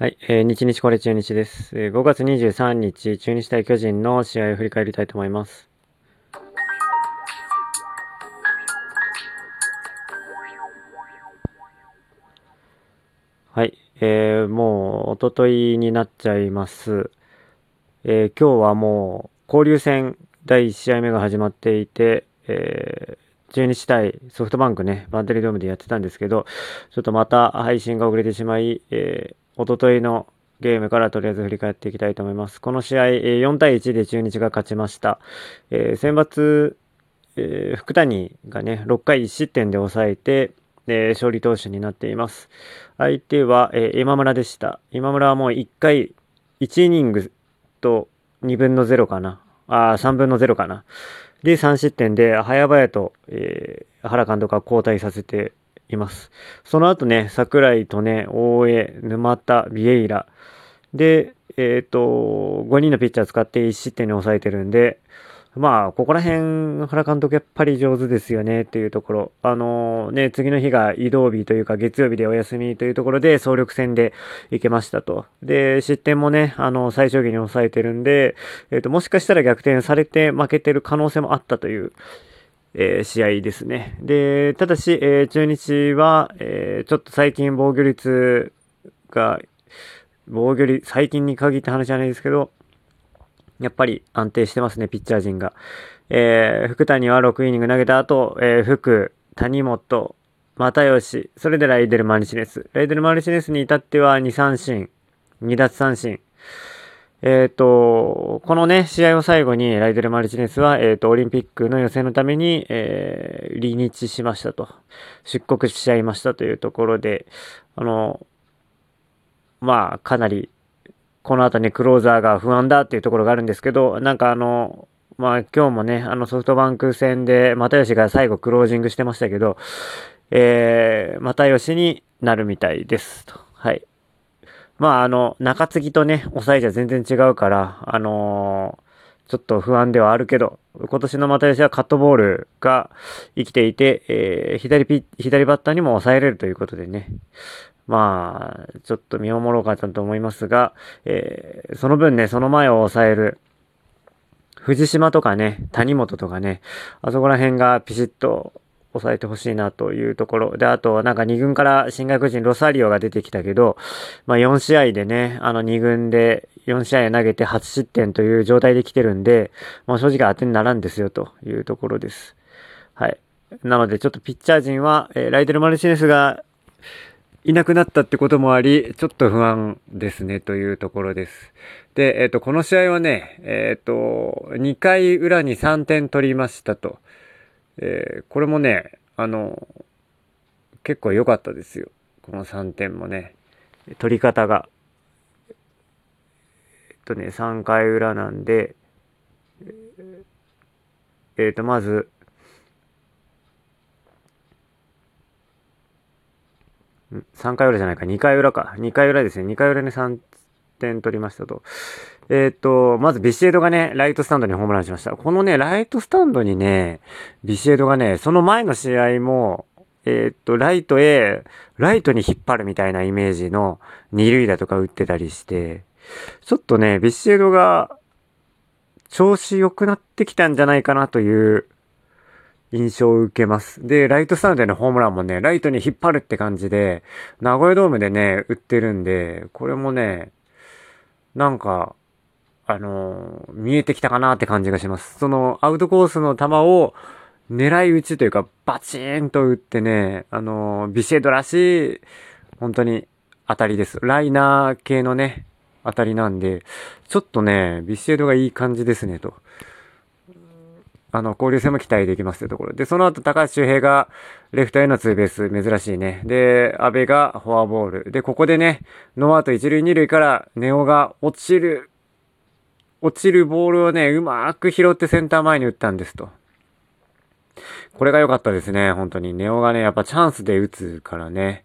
はい、えー、日日これ中日です。えー5月23日、中日対巨人の試合を振り返りたいと思います。はい、えー、もう、おとといになっちゃいます。えー今日はもう、交流戦第1試合目が始まっていて、えー中日対ソフトバンクね、バンテリンドームでやってたんですけど、ちょっとまた配信が遅れてしまい、えー、おとといのゲームからとりあえず振り返っていきたいと思います。この試合、え4対1で中日が勝ちました。えー選抜、えー福谷がね、6回1失点で抑えて、えー勝利投手になっています。相手は、えー今村でした。今村はもう1回、1イニングと2分の0かな。あ3分の0かな。で、3失点で、早々と、えー原監督が交代させています。その後ね、桜井とね、大江、沼田、ビエイラ。で、えっ、と、5人のピッチャー使って1失点に抑えてるんで、まあ、ここら辺、原監督やっぱり上手ですよねっていうところ。あのね、次の日が移動日というか月曜日でお休みというところで総力戦で行けましたと。で、失点もね、あの、最小限に抑えてるんで、えっ、と、もしかしたら逆転されて負けてる可能性もあったという、えー試合ですね。で、ただし、えー中日は、えーちょっと最近防御率が、防御率、最近に限った話じゃないですけど、やっぱり安定してますね、ピッチャー陣が。えー福谷は6イニング投げた後、えー福、谷本、又吉、それでライデル・マルチネス。ライデル・マルチネスに至っては2三振、2奪三振。えっ、と、このね、試合を最後に、ライデル・マルチネスは、えっ、と、オリンピックの予選のために、えー、離日しましたと。出国しちゃいましたというところで、あの、まあ、かなり、この後ね、クローザーが不安だっていうところがあるんですけど、なんかあの、まあ今日もね、あのソフトバンク戦で、又吉が最後クロージングしてましたけど、えー、又吉になるみたいですと。はい。まああの、中継ぎとね、抑えじゃ全然違うから、あのーちょっと不安ではあるけど、今年の又吉はカットボールが生きていて、えー左ピ、左バッターにも抑えれるということでね。まあ、ちょっと見守ろうかと思いますが、えーその分ね、その前を抑える、藤島とかね、谷本とかね、あそこら辺がピシッと抑えてほしいなというところ。で、あと、なんか2軍から新外国人ロサリオが出てきたけど、まあ4試合でね、あの2軍で4試合投げて8失点という状態で来てるんで、まあ正直当てにならんですよというところです。はい。なので、ちょっとピッチャー陣は、えーライデル・マルチネスがいなくなったってこともあり、ちょっと不安ですね、というところです。で、えっ、と、この試合はね、えっ、と、2回裏に3点取りましたと。えーこれもね、あの、結構良かったですよ。この3点もね。取り方が。えっとね、3回裏なんで、えっ、と、まず、3回裏じゃないか、2回裏か。2回裏ですね。2回裏に3点取りましたと。えっ、と、まずビシエドがね、ライトスタンドにホームランしました。このね、ライトスタンドにね、ビシエドがね、その前の試合も、えっ、と、ライトへ、ライトに引っ張るみたいなイメージの二塁打とか打ってたりして、ちょっとね、ビシエドが調子良くなってきたんじゃないかなという印象を受けます。で、ライトスタンドでのホームランもね、ライトに引っ張るって感じで、名古屋ドームでね、打ってるんで、これもね、なんか、あのー見えてきたかなって感じがします。その、アウトコースの球を狙い撃ちというか、バチーンと打ってね、あのービシエドらしい、本当に当たりです。ライナー系のね、当たりなんで、ちょっとね、ビシエドがいい感じですね、と。あの、交流戦も期待できますというところ。で、その後、高橋周平がレフトへのツーベース、珍しいね。で、阿部がフォアボール。で、ここでね、ノーアウト一塁二塁から、根尾が落ちる、落ちるボールをね、うまく拾ってセンター前に打ったんですと。これが良かったですね、本当に。ネオがね、やっぱチャンスで打つからね。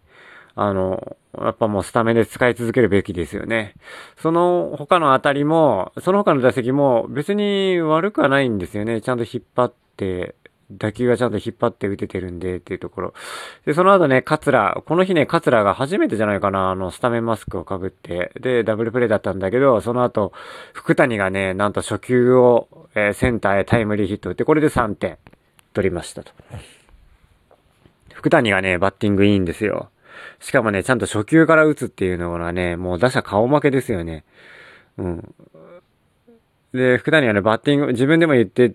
あの、やっぱもうスタメンで使い続けるべきですよね。その他のあたりも、その他の打席も別に悪くはないんですよね。ちゃんと引っ張って打球がちゃんと引っ張って打ててるんでっていうところ。で、その後ね、桂、この日ね、桂が初めてじゃないかな、あの、スタメンマスクをかぶって、で、ダブルプレイだったんだけど、その後、福谷がね、なんと初球を、えー、センターへタイムリーヒット打って、これで3点取りましたと。福谷がね、バッティングいいんですよ。しかもね、ちゃんと初球から打つっていうのがね、もう打者顔負けですよね。うん。で、福谷はね、バッティング、自分でも言って、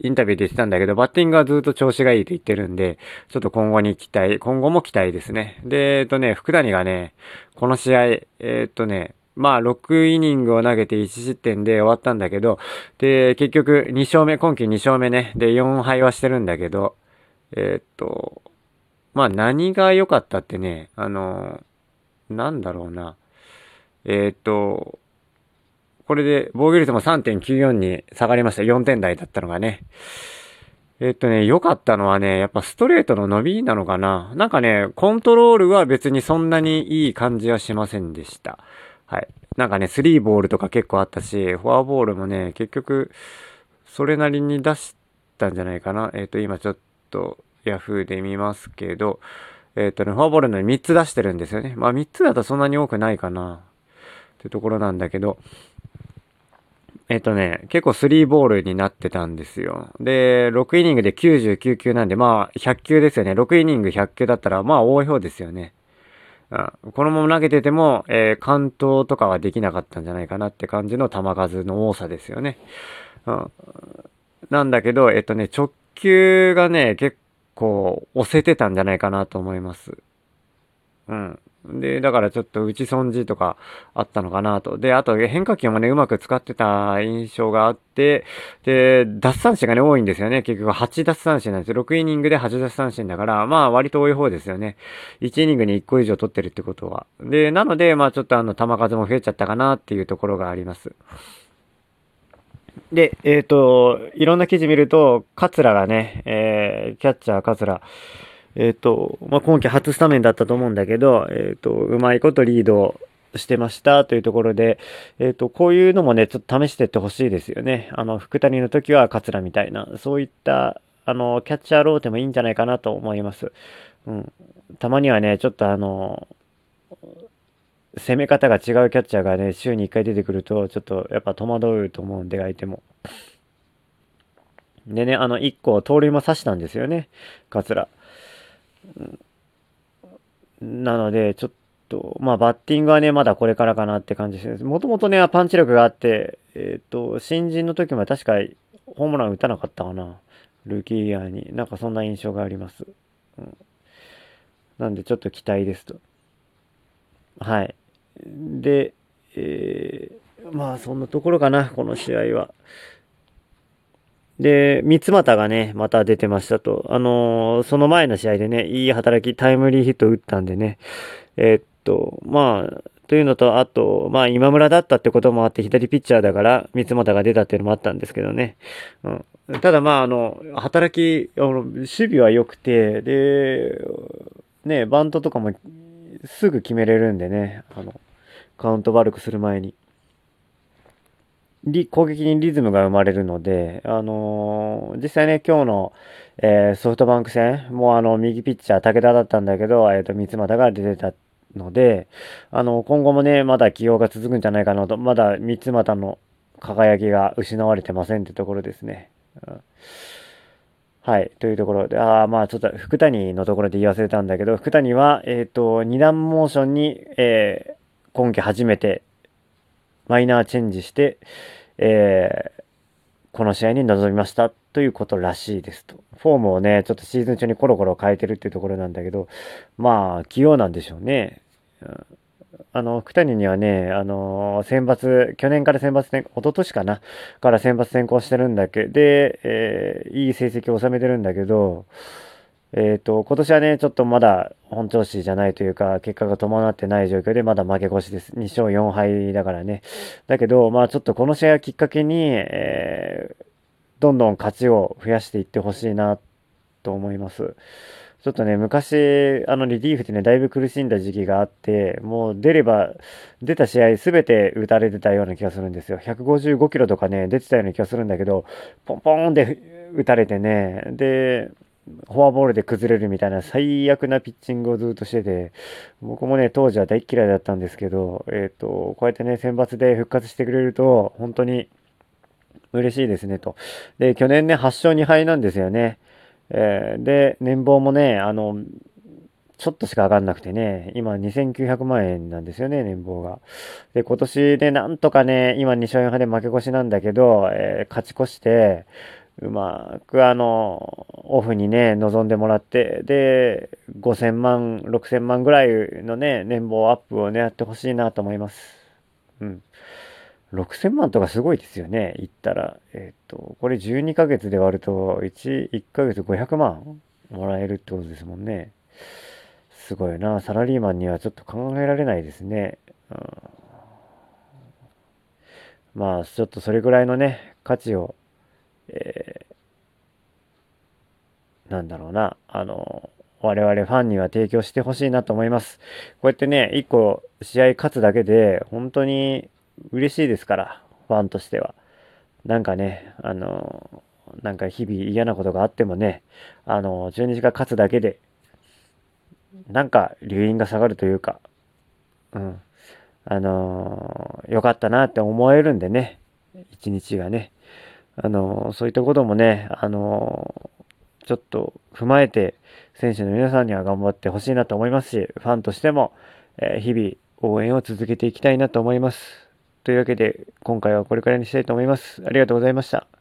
インタビューで言ってたんだけど、バッティングはずっと調子がいいと言ってるんで、ちょっと今後に期待、今後も期待ですね。で、えっとね、福谷がね、この試合、えっとね、まあ、6イニングを投げて1失点で終わったんだけど、で、結局2勝目、今季2勝目ね、で、4敗はしてるんだけど、えっと、まあ、何が良かったってね、あの、なんだろうな、えっと、これで防御率も3.94に下がりました。4点台だったのがね。えっとね、良かったのはね、やっぱストレートの伸びなのかな。なんかね、コントロールは別にそんなにいい感じはしませんでした。はい。なんかね、スリーボールとか結構あったし、フォアボールもね、結局、それなりに出したんじゃないかな。えっと、今ちょっと、ヤフーで見ますけど、えっとね、フォアボールの3つ出してるんですよね。まあ3つだとそんなに多くないかな。ってところなんだけど、えっとね、結構スリーボールになってたんですよ。で、6イニングで99球なんで、まあ、100球ですよね。6イニング100球だったら、まあ、多い方ですよね。うん、このまま投げてても、えー、関東とかはできなかったんじゃないかなって感じの球数の多さですよね。うん、なんだけど、えっとね、直球がね、結構押せてたんじゃないかなと思います。うん。で、だからちょっと打ち損じとかあったのかなと。で、あと変化球もね、うまく使ってた印象があって、で、奪三振がね、多いんですよね。結局8奪三振なんですよ。6イニングで8奪三振だから、まあ割と多い方ですよね。1イニングに1個以上取ってるってことは。で、なので、まあちょっとあの、球数も増えちゃったかなっていうところがあります。で、えっ、ー、と、いろんな記事見ると、桂がね、えー、キャッチャー桂、えっ、ー、と、まあ、今季初スタメンだったと思うんだけど、えっ、ー、と、うまいことリードしてましたというところで、えっ、ー、と、こういうのもね、ちょっと試してってほしいですよね。あの、福谷の時は桂みたいな、そういった、あの、キャッチャーローテもいいんじゃないかなと思います。うん。たまにはね、ちょっとあの、攻め方が違うキャッチャーがね、週に1回出てくると、ちょっとやっぱ戸惑うと思うんで、相手も。でね、あの、1個盗塁も刺したんですよね、桂。なので、ちょっと、まあ、バッティングはね、まだこれからかなって感じです。もともとね、パンチ力があって、えっ、ー、と、新人の時も確かホームラン打たなかったかな。ルーキーイヤーに。なんかそんな印象があります。うん、なんで、ちょっと期待ですと。はい。で、えー、まあ、そんなところかな、この試合は。で、三俣がね、また出てましたと。あのー、その前の試合でね、いい働き、タイムリーヒット打ったんでね。えー、っと、まあ、というのと、あと、まあ、今村だったってこともあって、左ピッチャーだから、三俣が出たっていうのもあったんですけどね。うん。ただ、まあ、あの、働き、あの、守備は良くて、で、ね、バントとかもすぐ決めれるんでね、あの、カウント悪くする前に。攻撃にリズムが生まれるので、あのー、実際ね、今日の、えー、ソフトバンク戦もうあの、右ピッチャー武田だったんだけど、えっ、ー、と、三俣が出てたので、あの、今後もね、まだ起用が続くんじゃないかなと、まだ三俣の輝きが失われてませんってところですね。うん、はい。というところで、ああ、まあちょっと福谷のところで言い忘れたんだけど、福谷は、えっ、ー、と、二段モーションに、えー、今季初めてマイナーチェンジして、えー、この試合に臨みましたということらしいですと。フォームをね、ちょっとシーズン中にコロコロ変えてるっていうところなんだけど、まあ、器用なんでしょうね。あの、福谷にはね、あの選抜、去年から選抜転、一昨年かなから選抜転校してるんだけど、で、えー、いい成績を収めてるんだけど、え、ー、と、今年はね、ちょっとまだ本調子じゃないというか、結果が伴ってない状況で、まだ負け越しです。2勝4敗だからね。だけど、まあちょっとこの試合をきっかけに、えー、どんどん勝ちを増やしていってほしいなと思います。ちょっとね、昔、あの、リリーフってね、だいぶ苦しんだ時期があって、もう出れば、出た試合すべて打たれてたような気がするんですよ。155キロとかね、出てたような気がするんだけど、ポンポンで打たれてね、で、フォアボールで崩れるみたいな最悪なピッチングをずっとしてて、僕もね、当時は大嫌いだったんですけど、えっ、ー、と、こうやってね、選抜で復活してくれると、本当に嬉しいですねと。で、去年ね、8勝2敗なんですよね。えー、で、年俸もね、あの、ちょっとしか上がんなくてね、今2900万円なんですよね、年俸が。で、今年でなんとかね、今2勝4敗で負け越しなんだけど、えー、勝ち越して、うまくあの、オフにね、望んでもらって、で、5000万、6000万ぐらいのね、年俸アップを狙ってほしいなと思います。うん。6000万とかすごいですよね。言ったら。えっ、ー、と、これ12ヶ月で割ると、1、1ヶ月500万もらえるってことですもんね。すごいな。サラリーマンにはちょっと考えられないですね。うん、まあ、ちょっとそれぐらいのね、価値を、えー、なんだろうな。あの、我々ファンには提供してほしいなと思います。こうやってね、1個試合勝つだけで、本当に嬉しいですから、ファンとしては。なんかね、あの、なんか日々嫌なことがあってもね、あの、中日が勝つだけで、なんか留飲が下がるというか、うん、あの、良かったなって思えるんでね、一日がね。あの、そういったこともね、あの、ちょっと踏まえて、選手の皆さんには頑張ってほしいなと思いますし、ファンとしても、え、日々応援を続けていきたいなと思います。というわけで、今回はこれくらいにしたいと思います。ありがとうございました。